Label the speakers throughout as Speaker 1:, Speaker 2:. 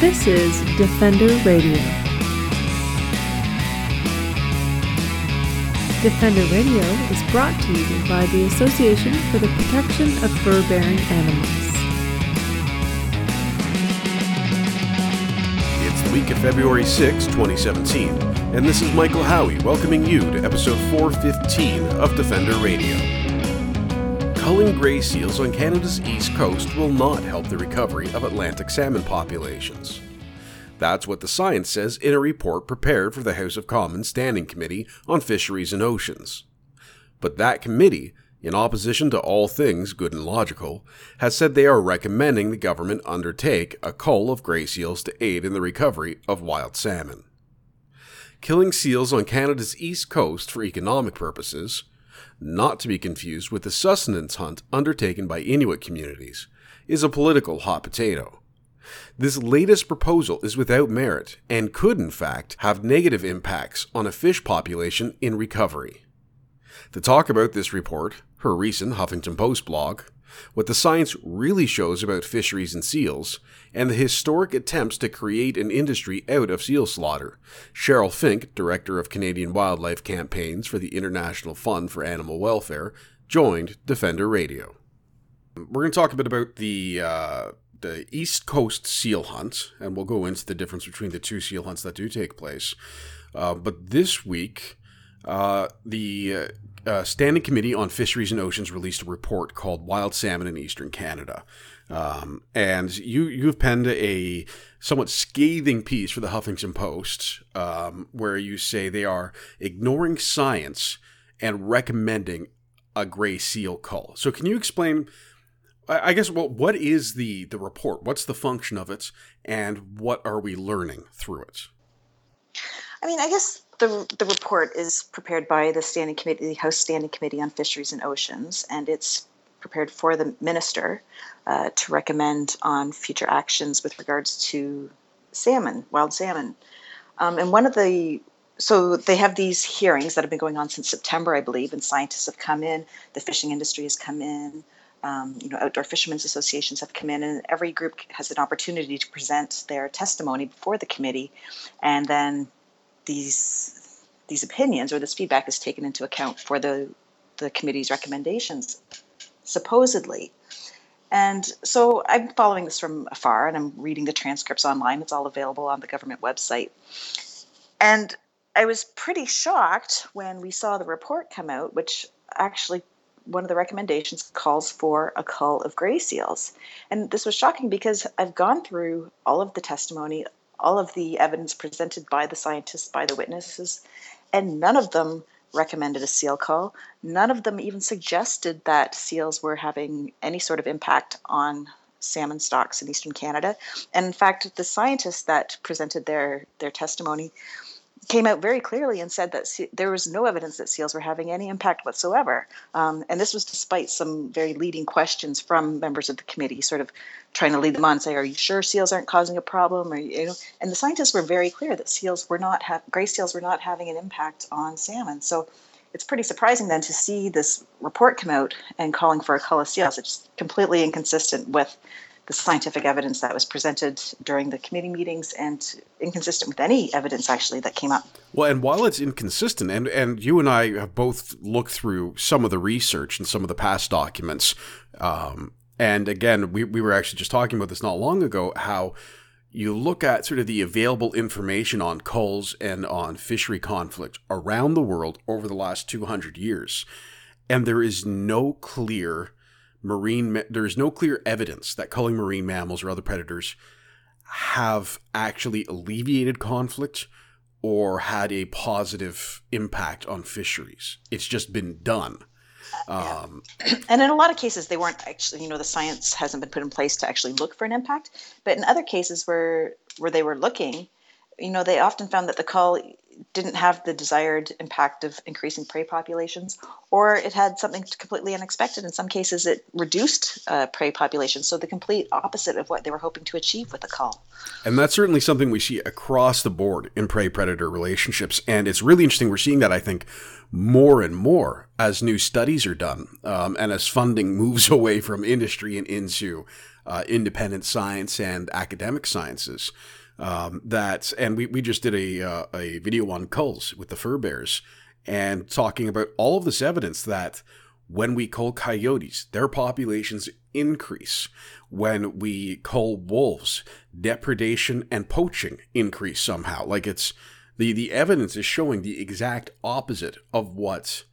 Speaker 1: This is Defender Radio. Defender Radio is brought to you by the Association for the Protection of Fur-Bearing Animals.
Speaker 2: It's the week of February 6, 2017, and this is Michael Howie welcoming you to episode 415 of Defender Radio. Culling gray seals on Canada's east coast will not help the recovery of Atlantic salmon populations. That's what the science says in a report prepared for the House of Commons Standing Committee on Fisheries and Oceans. But that committee, in opposition to all things good and logical, has said they are recommending the government undertake a cull of grey seals to aid in the recovery of wild salmon. Killing seals on Canada's east coast for economic purposes, not to be confused with the sustenance hunt undertaken by Inuit communities, is a political hot potato. This latest proposal is without merit and could, in fact, have negative impacts on a fish population in recovery. To talk about this report, her recent Huffington Post blog, what the science really shows about fisheries and seals, and the historic attempts to create an industry out of seal slaughter. Sheryl Fink, Director of Canadian Wildlife Campaigns for the International Fund for Animal Welfare, joined Defender Radio. We're going to talk a bit about the uh, the East Coast seal hunt, and we'll go into the difference between the two seal hunts that do take place. Uh, but this week, uh, the uh, uh, Standing Committee on Fisheries and Oceans released a report called "Wild Salmon in Eastern Canada," um, and you you've penned a somewhat scathing piece for the Huffington Post, um, where you say they are ignoring science and recommending a gray seal cull. So, can you explain? I guess well, what is the the report? What's the function of it, and what are we learning through it?
Speaker 3: I mean, I guess the the report is prepared by the standing committee, the House Standing Committee on Fisheries and Oceans, and it's prepared for the minister uh, to recommend on future actions with regards to salmon, wild salmon. Um, and one of the so they have these hearings that have been going on since September, I believe, and scientists have come in, the fishing industry has come in, um, you know, outdoor fishermen's associations have come in, and every group has an opportunity to present their testimony before the committee, and then these these opinions or this feedback is taken into account for the the committee's recommendations, supposedly. And so I'm following this from afar, and I'm reading the transcripts online. It's all available on the government website, and I was pretty shocked when we saw the report come out, which actually one of the recommendations calls for a cull of gray seals. And this was shocking because I've gone through all of the testimony, all of the evidence presented by the scientists, by the witnesses, and none of them recommended a seal cull. None of them even suggested that seals were having any sort of impact on salmon stocks in eastern Canada. And in fact, the scientists that presented their their testimony came out very clearly and said that se- there was no evidence that seals were having any impact whatsoever. Um, and this was despite some very leading questions from members of the committee, sort of trying to lead them on, and say, "Are you sure seals aren't causing a problem?" Or you know, and the scientists were very clear that seals were not ha- gray seals were not having an impact on salmon. So. It's pretty surprising then to see this report come out and calling for a cull of seals. It's completely inconsistent with the scientific evidence that was presented during the committee meetings and inconsistent with any evidence actually that came up.
Speaker 2: Well, and while it's inconsistent, and, and you and I have both looked through some of the research and some of the past documents, um, and again, we, we were actually just talking about this not long ago, how you look at sort of the available information on culls and on fishery conflict around the world over the last 200 years, and there is no clear marine there is no clear evidence that culling marine mammals or other predators have actually alleviated conflict or had a positive impact on fisheries. It's just been done.
Speaker 3: Um, and in a lot of cases, they weren't actually, you know, the science hasn't been put in place to actually look for an impact. But in other cases where where they were looking, you know, they often found that the cull didn't have the desired impact of increasing prey populations, or it had something completely unexpected. In some cases, it reduced uh, prey populations, so the complete opposite of what they were hoping to achieve with the cull.
Speaker 2: And that's certainly something we see across the board in prey predator relationships. And it's really interesting. We're seeing that, I think, more and more as new studies are done um, and as funding moves away from industry and into uh, independent science and academic sciences. Um, that and we, we just did a uh, a video on culls with the Fur-Bearers and talking about all of this evidence that when we cull coyotes, their populations increase. When we cull wolves, depredation and poaching increase somehow. Like it's the the evidence is showing the exact opposite of what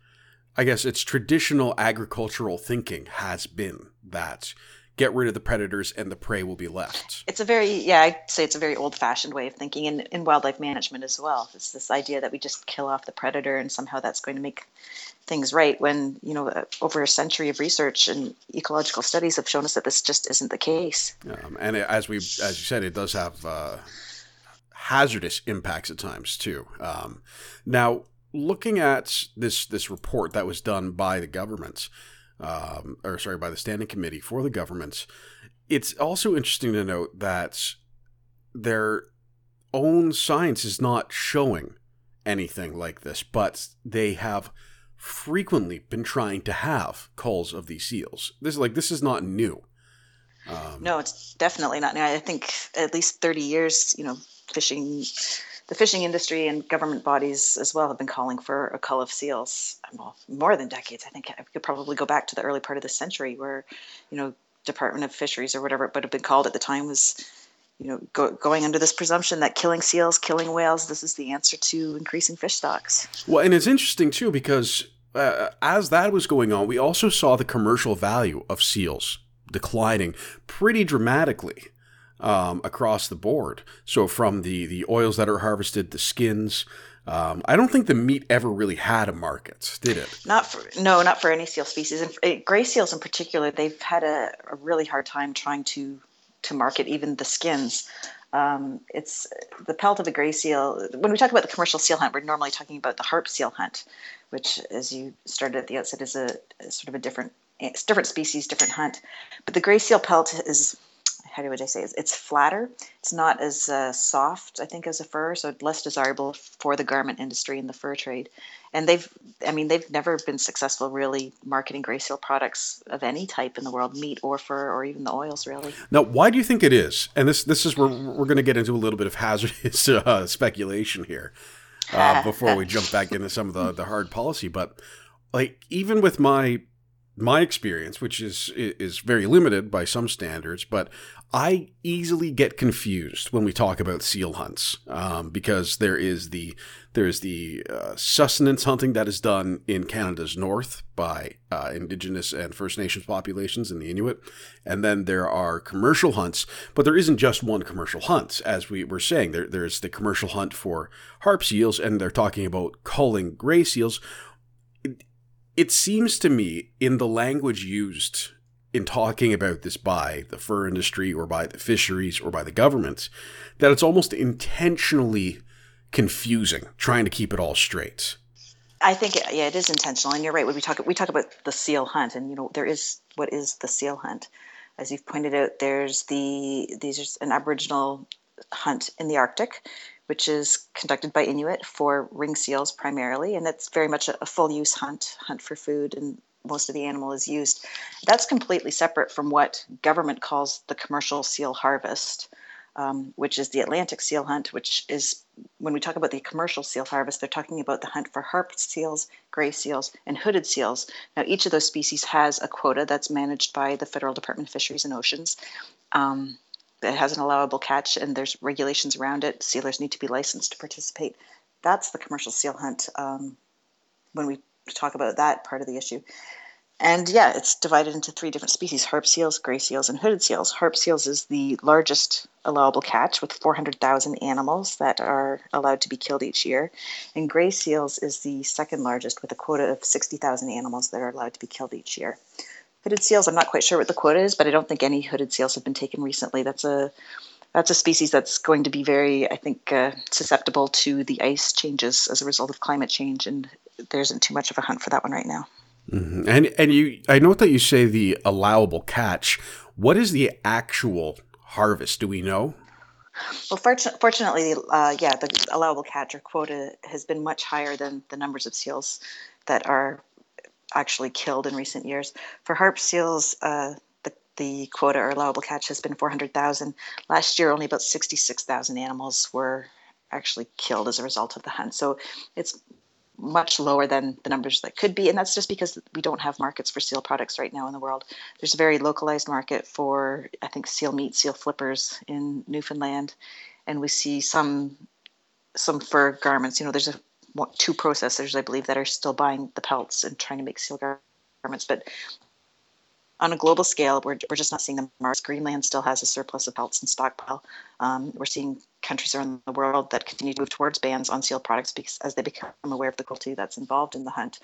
Speaker 2: I guess it's traditional agricultural thinking has been that get rid of the predators and the prey will be left.
Speaker 3: It's a very, yeah, I'd say it's a very old fashioned way of thinking in, in wildlife management as well. It's this idea that we just kill off the predator and somehow that's going to make things right when, you know, uh, over a century of research and ecological studies have shown us that this just isn't the case.
Speaker 2: Um, and as we, as you said, it does have uh, hazardous impacts at times too. Um, now, looking at this this report that was done by the government, um, or sorry, by the standing committee for the Governments. it's also interesting to note that their own science is not showing anything like this, but they have frequently been trying to have culls of these seals. This is like this is not new.
Speaker 3: Um, no, it's definitely not new. I think at least thirty years, you know, fishing the fishing industry and government bodies as well have been calling for a cull of seals well, more than decades. I think I could probably go back to the early part of the century where, you know, Department of Fisheries or whatever it would have been called at the time was, you know, go, going under this presumption that killing seals, killing whales, this is the answer to increasing fish stocks.
Speaker 2: Well, and it's interesting too because uh, as that was going on, we also saw the commercial value of seals declining pretty dramatically um, across the board. So from the the oils that are harvested, the skins. Um, I don't think the meat ever really had a market, did it?
Speaker 3: Not for no, not for any seal species, and uh, gray seals in particular. They've had a, a really hard time trying to to market even the skins. Um, it's the pelt of a gray seal. When we talk about the commercial seal hunt, we're normally talking about the harp seal hunt, which, as you started at the outset, is a, a sort of a different, different species, different hunt. But the gray seal pelt is how do I say it? it's flatter. It's not as uh, soft, I think, as a fur, so less desirable for the garment industry and the fur trade. And they've, I mean, they've never been successful really marketing gray seal products of any type in the world, meat or fur or even the oils, really.
Speaker 2: Now, why do you think it is? And this this is where we're going to get into a little bit of hazardous uh, speculation here uh, before we jump back into some of the the hard policy. But like even with my my experience, which is is very limited by some standards, but I easily get confused when we talk about seal hunts um, because there is the there is the uh, sustenance hunting that is done in Canada's north by uh, Indigenous and First Nations populations in the Inuit, and then there are commercial hunts. But there isn't just one commercial hunt, as we were saying. There there's the commercial hunt for harp seals, and they're talking about culling gray seals. It, seems to me, in the language used in talking about this by the fur industry or by the fisheries or by the governments that it's almost intentionally confusing trying to keep it all straight.
Speaker 3: I think yeah, it is intentional, and you're right. When we talk we talk about the seal hunt, and you know there is what is the seal hunt, as you've pointed out. There's the these are an Aboriginal hunt in the Arctic, which is conducted by Inuit for ring seals primarily, and that's very much a, a full use hunt, hunt for food and most of the animal is used. That's completely separate from what government calls the commercial seal harvest, um, which is the Atlantic seal hunt, which is when we talk about the commercial seal harvest, they're talking about the hunt for harp seals, gray seals, and hooded seals. Now, each of those species has a quota that's managed by the Federal Department of Fisheries and Oceans. Um, that has an allowable catch, and there's regulations around it. Sealers need to be licensed to participate. That's the commercial seal hunt. Um, when we talk about that part of the issue. And yeah, it's divided into three different species harp seals, gray seals, and hooded seals. Harp seals is the largest allowable catch with 400,000 animals that are allowed to be killed each year. And gray seals is the second largest with a quota of 60,000 animals that are allowed to be killed each year. Hooded seals, I'm not quite sure what the quota is, but I don't think any hooded seals have been taken recently. That's a that's a species that's going to be very, I think, uh, susceptible to the ice changes as a result of climate change, and there isn't too much of a hunt for that one right now.
Speaker 2: Mm-hmm. And and you, I note that you say the allowable catch. What is the actual harvest? Do we know?
Speaker 3: Well, fortunately, fortunately uh, yeah, the allowable catch or quota has been much higher than the numbers of seals that are actually killed in recent years. For harp seals, uh, the quota or allowable catch has been 400,000. Last year, only about 66,000 animals were actually killed as a result of the hunt. So it's much lower than the numbers that could be. And that's just because we don't have markets for seal products right now in the world. There's a very localized market for, I think, seal meat, seal flippers in Newfoundland. And we see some some fur garments. You know, there's a two processors, I believe, that are still buying the pelts and trying to make seal garments. But on a global scale, we're, we're just not seeing the marks. Greenland still has a surplus of pelts and stockpile. Um, we're seeing countries around the world that continue to move towards bans on seal products because as they become aware of the cruelty that's involved in the hunt.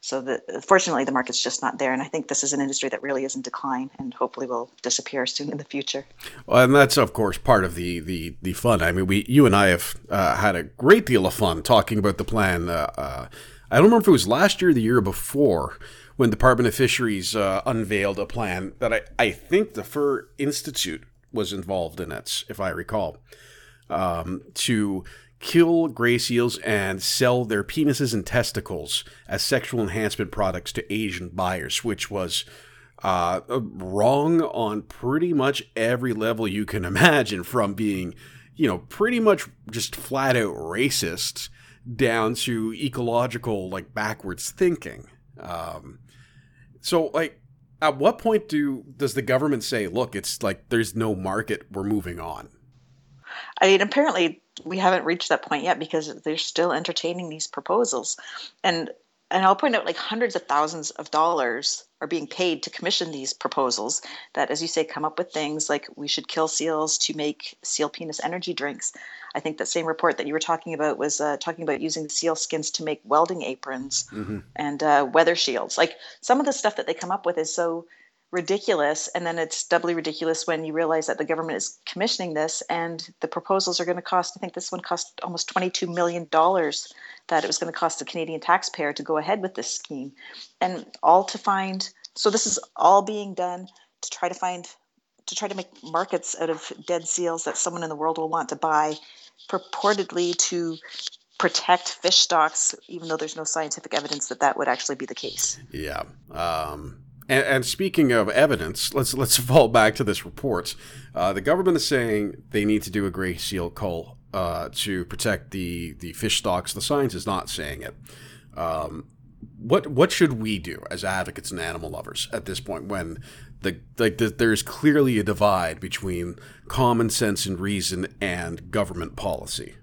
Speaker 3: So the, fortunately, the market's just not there, and I think this is an industry that really is in decline, and hopefully will disappear soon in the future.
Speaker 2: Well, and that's of course part of the the the fun. I mean, we you and I have uh, had a great deal of fun talking about the plan. Uh, uh, I don't remember if it was last year or the year before when Department of Fisheries uh, unveiled a plan that I, I think the Fur Institute was involved in it, if I recall, um, to kill gray seals and sell their penises and testicles as sexual enhancement products to Asian buyers, which was uh, wrong on pretty much every level you can imagine, from being, you know, pretty much just flat out racist down to ecological, like backwards thinking. Um, so, like, at what point do does the government say, "Look, it's like there's no market. We're moving on"?
Speaker 3: I mean, apparently we haven't reached that point yet because they're still entertaining these proposals, and and I'll point out like hundreds of thousands of dollars are being paid to commission these proposals that, as you say, come up with things like we should kill seals to make seal penis energy drinks. I think that same report that you were talking about was uh, talking about using seal skins to make welding aprons mm-hmm. and uh, weather shields. Like some of the stuff that they come up with is so ridiculous and then it's doubly ridiculous when you realize that the government is commissioning this and the proposals are going to cost i think this one cost almost 22 million dollars that it was going to cost the canadian taxpayer to go ahead with this scheme. And all to find so this is all being done to try to find to try to make markets out of dead seals that someone in the world will want to buy purportedly to protect fish stocks even though there's no scientific evidence that that would actually be the case.
Speaker 2: Yeah um and, and, speaking of evidence, let's let's fall back to this report. Uh, the government is saying they need to do a gray seal cull uh, to protect the the fish stocks. The science is not saying it. Um, what what should we do as advocates and animal lovers at this point when the like the, there's clearly a divide between common sense and reason and government policy?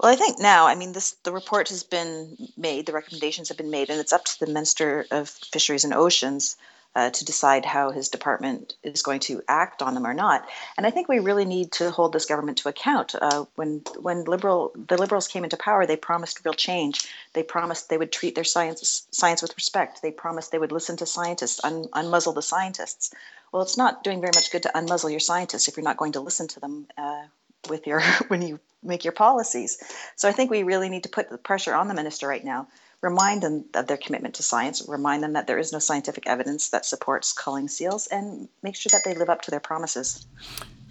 Speaker 3: Well, I think now, I mean, this the report has been made, the recommendations have been made, and it's up to the Minister of Fisheries and Oceans uh, to decide how his department is going to act on them or not. And I think we really need to hold this government to account. Uh, when when liberal the liberals came into power, they promised real change. They promised they would treat their science science with respect. They promised they would listen to scientists, un, unmuzzle the scientists. Well, it's not doing very much good to unmuzzle your scientists if you're not going to listen to them uh, with your when you make your policies. So I think we really need to put the pressure on the minister right now. Remind them of their commitment to science. Remind them that there is no scientific evidence that supports culling seals, and make sure that they live up to their promises.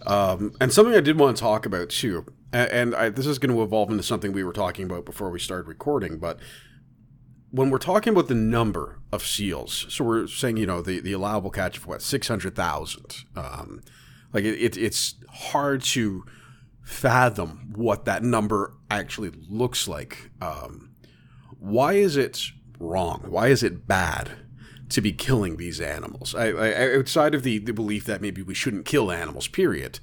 Speaker 2: Um, and something I did want to talk about too, and, I, this is going to evolve into something we were talking about before we started recording, but when we're talking about the number of seals, so we're saying you know the, the allowable catch of what six hundred thousand, um, like it, it, it's hard to fathom what that number actually looks like. Um, why is it wrong? Why is it bad to be killing these animals? I, I, outside of the, the belief that maybe we shouldn't kill animals, period.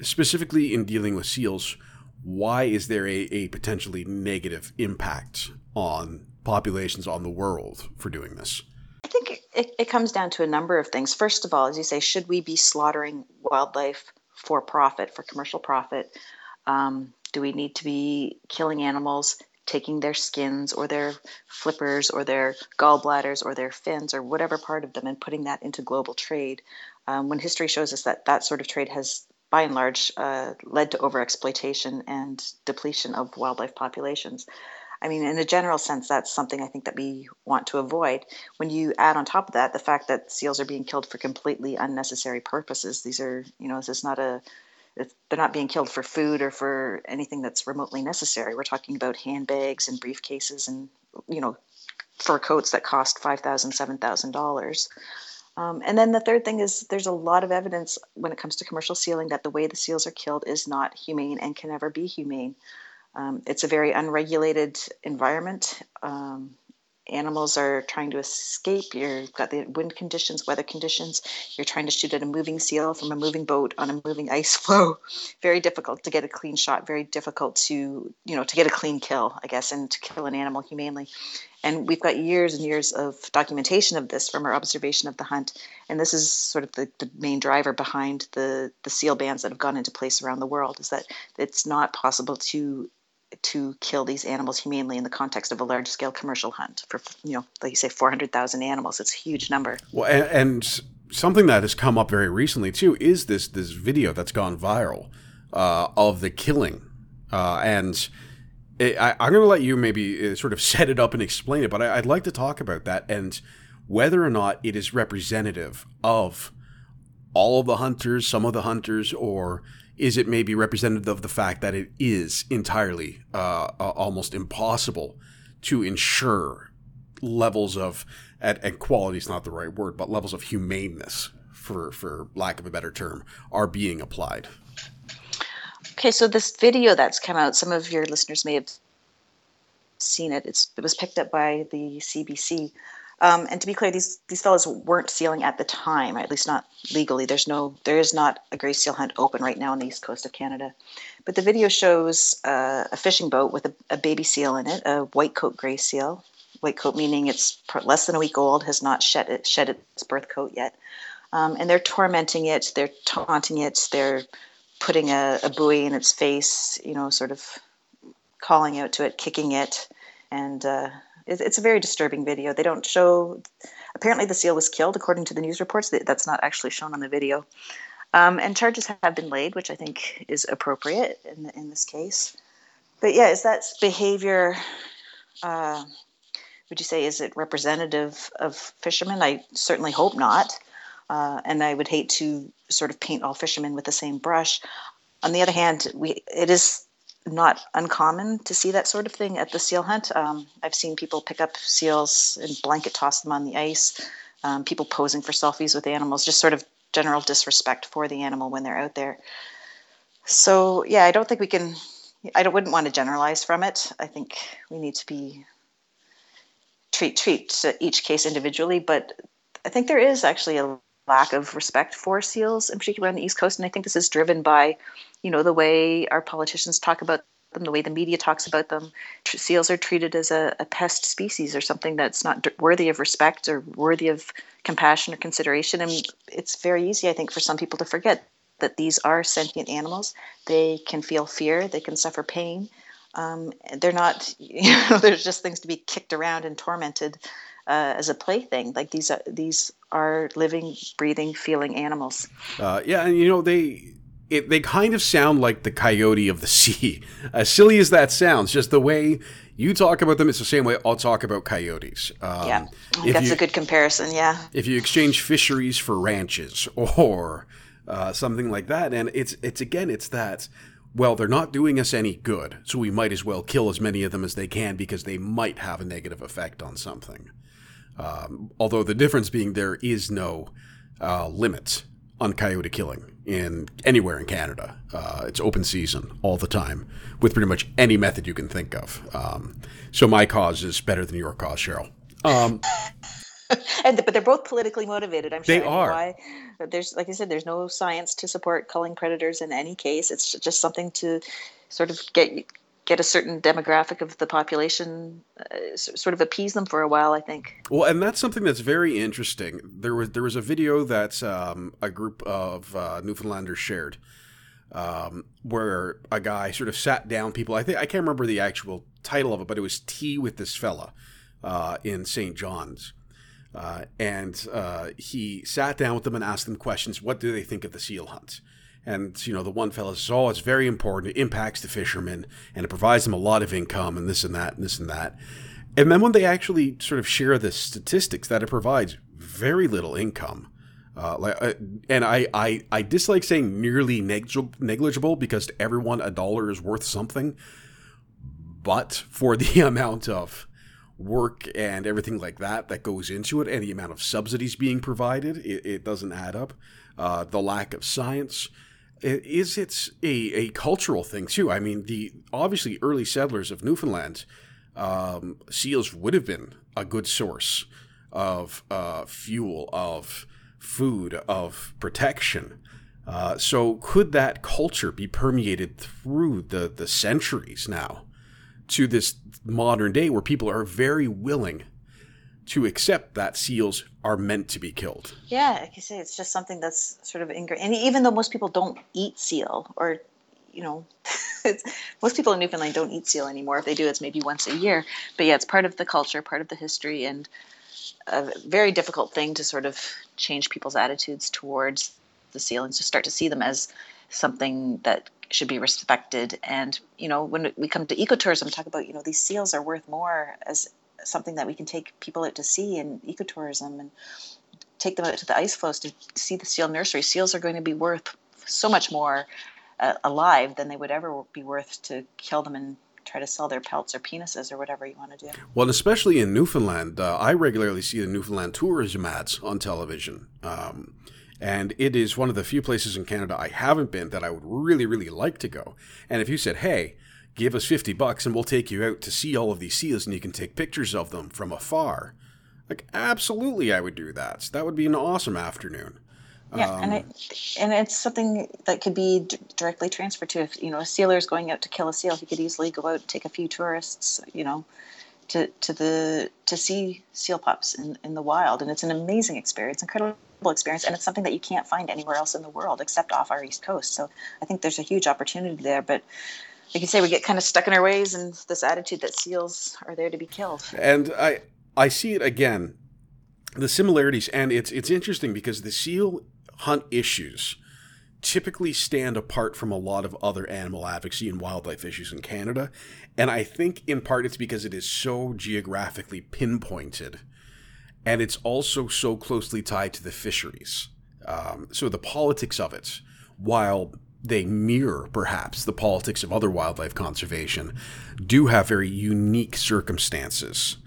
Speaker 2: Specifically in dealing with seals, why is there a, a potentially negative impact on populations on the world for doing this?
Speaker 3: I think it, it comes down to a number of things. First of all, as you say, should we be slaughtering wildlife for profit, for commercial profit? Um, do we need to be killing animals, taking their skins or their flippers or their gallbladders or their fins or whatever part of them and putting that into global trade? Um, when history shows us that that sort of trade has by and large uh, led to overexploitation and depletion of wildlife populations. I mean, in a general sense, that's something I think that we want to avoid. When you add on top of that the fact that seals are being killed for completely unnecessary purposes, these are, you know, this is not a, they're not being killed for food or for anything that's remotely necessary. We're talking about handbags and briefcases and, you know, fur coats that cost $5,000, $7,000. Um, and then the third thing is there's a lot of evidence when it comes to commercial sealing that the way the seals are killed is not humane and can never be humane. Um, it's a very unregulated environment. Um, animals are trying to escape. You've got the wind conditions, weather conditions. You're trying to shoot at a moving seal from a moving boat on a moving ice floe. Very difficult to get a clean shot. Very difficult to you know to get a clean kill, I guess, and to kill an animal humanely. And we've got years and years of documentation of this from our observation of the hunt. And this is sort of the, the main driver behind the, the seal bans that have gone into place around the world is that it's not possible to to kill these animals humanely in the context of a large scale commercial hunt for you know like you say 400,000 animals. It's a huge number.
Speaker 2: Well and, and, something that has come up very recently too is this this video that's gone viral uh, of the killing. Uh, and it, I, am going to let you maybe uh, sort of set it up and explain it but I, I'd like to talk about that and whether or not it is representative of all of the hunters some of the hunters or is it maybe representative of the fact that it is entirely uh, uh, almost impossible to ensure levels of and, and quality is not the right word, but levels of humaneness, for for lack of a better term, are being applied.
Speaker 3: Okay, so this video that's come out, some of your listeners may have seen it. It's, it was picked up by the CBC. Um, and to be clear, these these fellows weren't sealing at the time, at least not legally. There's no, there is not a gray seal hunt open right now on the east coast of Canada. But the video shows uh, a fishing boat with a, a, baby seal in it, a white coat gray seal. White coat meaning it's less than a week old, has not shed it, shed its birth coat yet. Um, and they're tormenting it, they're taunting it, they're putting a, a buoy in its face, you know, sort of calling out to it, kicking it, and uh, it's a very disturbing video. They don't show. Apparently, the seal was killed, according to the news reports. That's not actually shown on the video. Um, and charges have been laid, which I think is appropriate in in this case. But yeah, is that behavior? Uh, would you say is it representative of fishermen? I certainly hope not. Uh, and I would hate to sort of paint all fishermen with the same brush. On the other hand, we it is not uncommon to see that sort of thing at the seal hunt. Um, I've seen people pick up seals and blanket toss them on the ice. Um, people posing for selfies with animals, just sort of general disrespect for the animal when they're out there. So yeah, I don't think we can. I don't, wouldn't want to generalize from it. I think we need to be treat treat each case individually. But I think there is actually a lack of respect for seals, in particular on the East Coast, and I think this is driven by you know the way our politicians talk about them, the way the media talks about them. Seals are treated as a, a pest species or something that's not worthy of respect or worthy of compassion or consideration. And it's very easy, I think, for some people to forget that these are sentient animals. They can feel fear, they can suffer pain. Um, they're not, you know, they're just things to be kicked around and tormented uh, as a plaything. Like these are these are living, breathing, feeling animals.
Speaker 2: Uh, yeah, and you know they it, they kind of sound like the coyote of the sea. As silly as that sounds, just the way you talk about them, it's the same way I'll talk about coyotes.
Speaker 3: Um, yeah, that's you, a good comparison. Yeah.
Speaker 2: If you exchange fisheries for ranches or uh, something like that, and it's it's again, it's that. Well, they're not doing us any good, so we might as well kill as many of them as they can because they might have a negative effect on something. Um, although the difference being there is no uh, limit on coyote killing in anywhere in Canada. Uh, it's open season all the time with pretty much any method you can think of. Um, so my cause is better than your cause, Sheryl. Um,
Speaker 3: and but they're both politically motivated. I'm sure.
Speaker 2: They are.
Speaker 3: Why. There's, like I said, there's no science to support culling predators in any case. It's just something to sort of get get a certain demographic of the population, uh, sort of appease them for a while. I think.
Speaker 2: Well, and that's something that's very interesting. There was there was a video that um, a group of uh, Newfoundlanders shared, um, where a guy sort of sat down people. I think I can't remember the actual title of it, but it was tea with this fella uh, in St. John's. Uh, and uh, he sat down with them and asked them questions. What do they think of the seal hunt? And, you know, the one fellow says, oh, it's very important. It impacts the fishermen and it provides them a lot of income and this and that and this and that. And then when they actually sort of share the statistics that it provides, very little income. Uh, like, uh, and I, I, I dislike saying nearly negligible because to everyone a dollar is worth something. But for the amount of work and everything like that that goes into it, and the amount of subsidies being provided, it, it doesn't add up. Uh, the lack of science. Is it's a, a cultural thing too? I mean, the obviously early settlers of Newfoundland, um, seals would have been a good source of uh, fuel, of food, of protection. Uh, so could that culture be permeated through the, the centuries now to this modern day where people are very willing to accept that seals are meant to be killed?
Speaker 3: Yeah, like you say, it's just something that's sort of ingrained. And even though most people don't eat seal or you know, most people in Newfoundland don't eat seal anymore. If they do, it's maybe once a year. But yeah, it's part of the culture, part of the history, and a very difficult thing to sort of change people's attitudes towards the seal and to start to see them as something that should be respected. And you know, when we come to ecotourism, talk about you know these seals are worth more as something that we can take people out to see in ecotourism and take them out to the ice floes to see the seal nursery. Seals are going to be worth so much more uh, alive than they would ever be worth to kill them and try to sell their pelts or penises or whatever you want to do.
Speaker 2: Well, especially in Newfoundland, uh, I regularly see the Newfoundland tourism ads on television. Um, and it is one of the few places in Canada I haven't been that I would really, really like to go. And if you said, hey, give us 50 bucks and we'll take you out to see all of these seals and you can take pictures of them from afar, like, absolutely, I would do that. That would be an awesome afternoon.
Speaker 3: Yeah, um, and it, and it's something that could be d- directly transferred to if you know a sealer is going out to kill a seal, he could easily go out and take a few tourists, you know, to to the to see seal pups in, in the wild, and it's an amazing experience, incredible experience, and it's something that you can't find anywhere else in the world except off our east coast. So I think there's a huge opportunity there, but like you say, we get kind of stuck in our ways and this attitude that seals are there to be killed.
Speaker 2: And I I see it again, the similarities, and it's it's interesting because the seal hunt issues typically stand apart from a lot of other animal advocacy and wildlife issues in Canada. And I think in part it's because it is so geographically pinpointed and it's also so closely tied to the fisheries. Um, so the politics of it, while they mirror perhaps the politics of other wildlife conservation, do have very unique circumstances.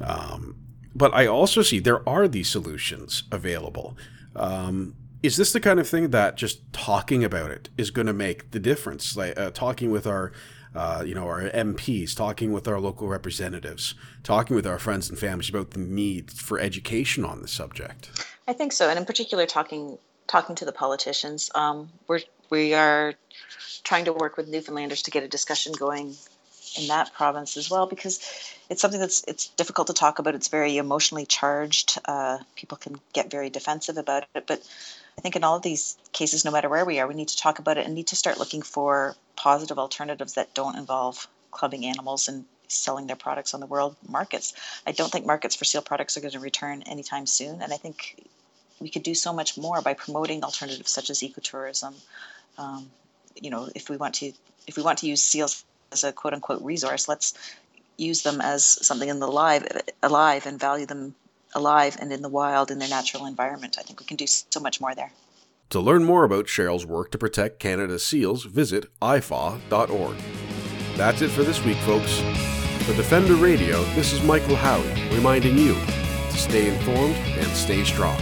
Speaker 2: Um, but I also see there are these solutions available. Um, is this the kind of thing that just talking about it is going to make the difference? Like uh, talking with our, uh, you know, our MPs, talking with our local representatives, talking with our friends and families about the need for education on the subject.
Speaker 3: I think so, and in particular, talking talking to the politicians. Um, we're we are trying to work with Newfoundlanders to get a discussion going in that province as well because it's something that's it's difficult to talk about. It's very emotionally charged. Uh, people can get very defensive about it, but I think in all of these cases, no matter where we are, we need to talk about it and need to start looking for positive alternatives that don't involve clubbing animals and selling their products on the world markets. I don't think markets for seal products are going to return anytime soon, and I think we could do so much more by promoting alternatives such as ecotourism. Um, you know, if we want to if we want to use seals as a quote unquote resource, let's use them as something in the live alive and value them alive and in the wild in their natural environment. I think we can do so much more there.
Speaker 2: To learn more about Sheryl's work to protect Canada's seals, visit ifaw.org. That's it for this week, folks. For Defender Radio, this is Michael Howie reminding you to stay informed and stay strong.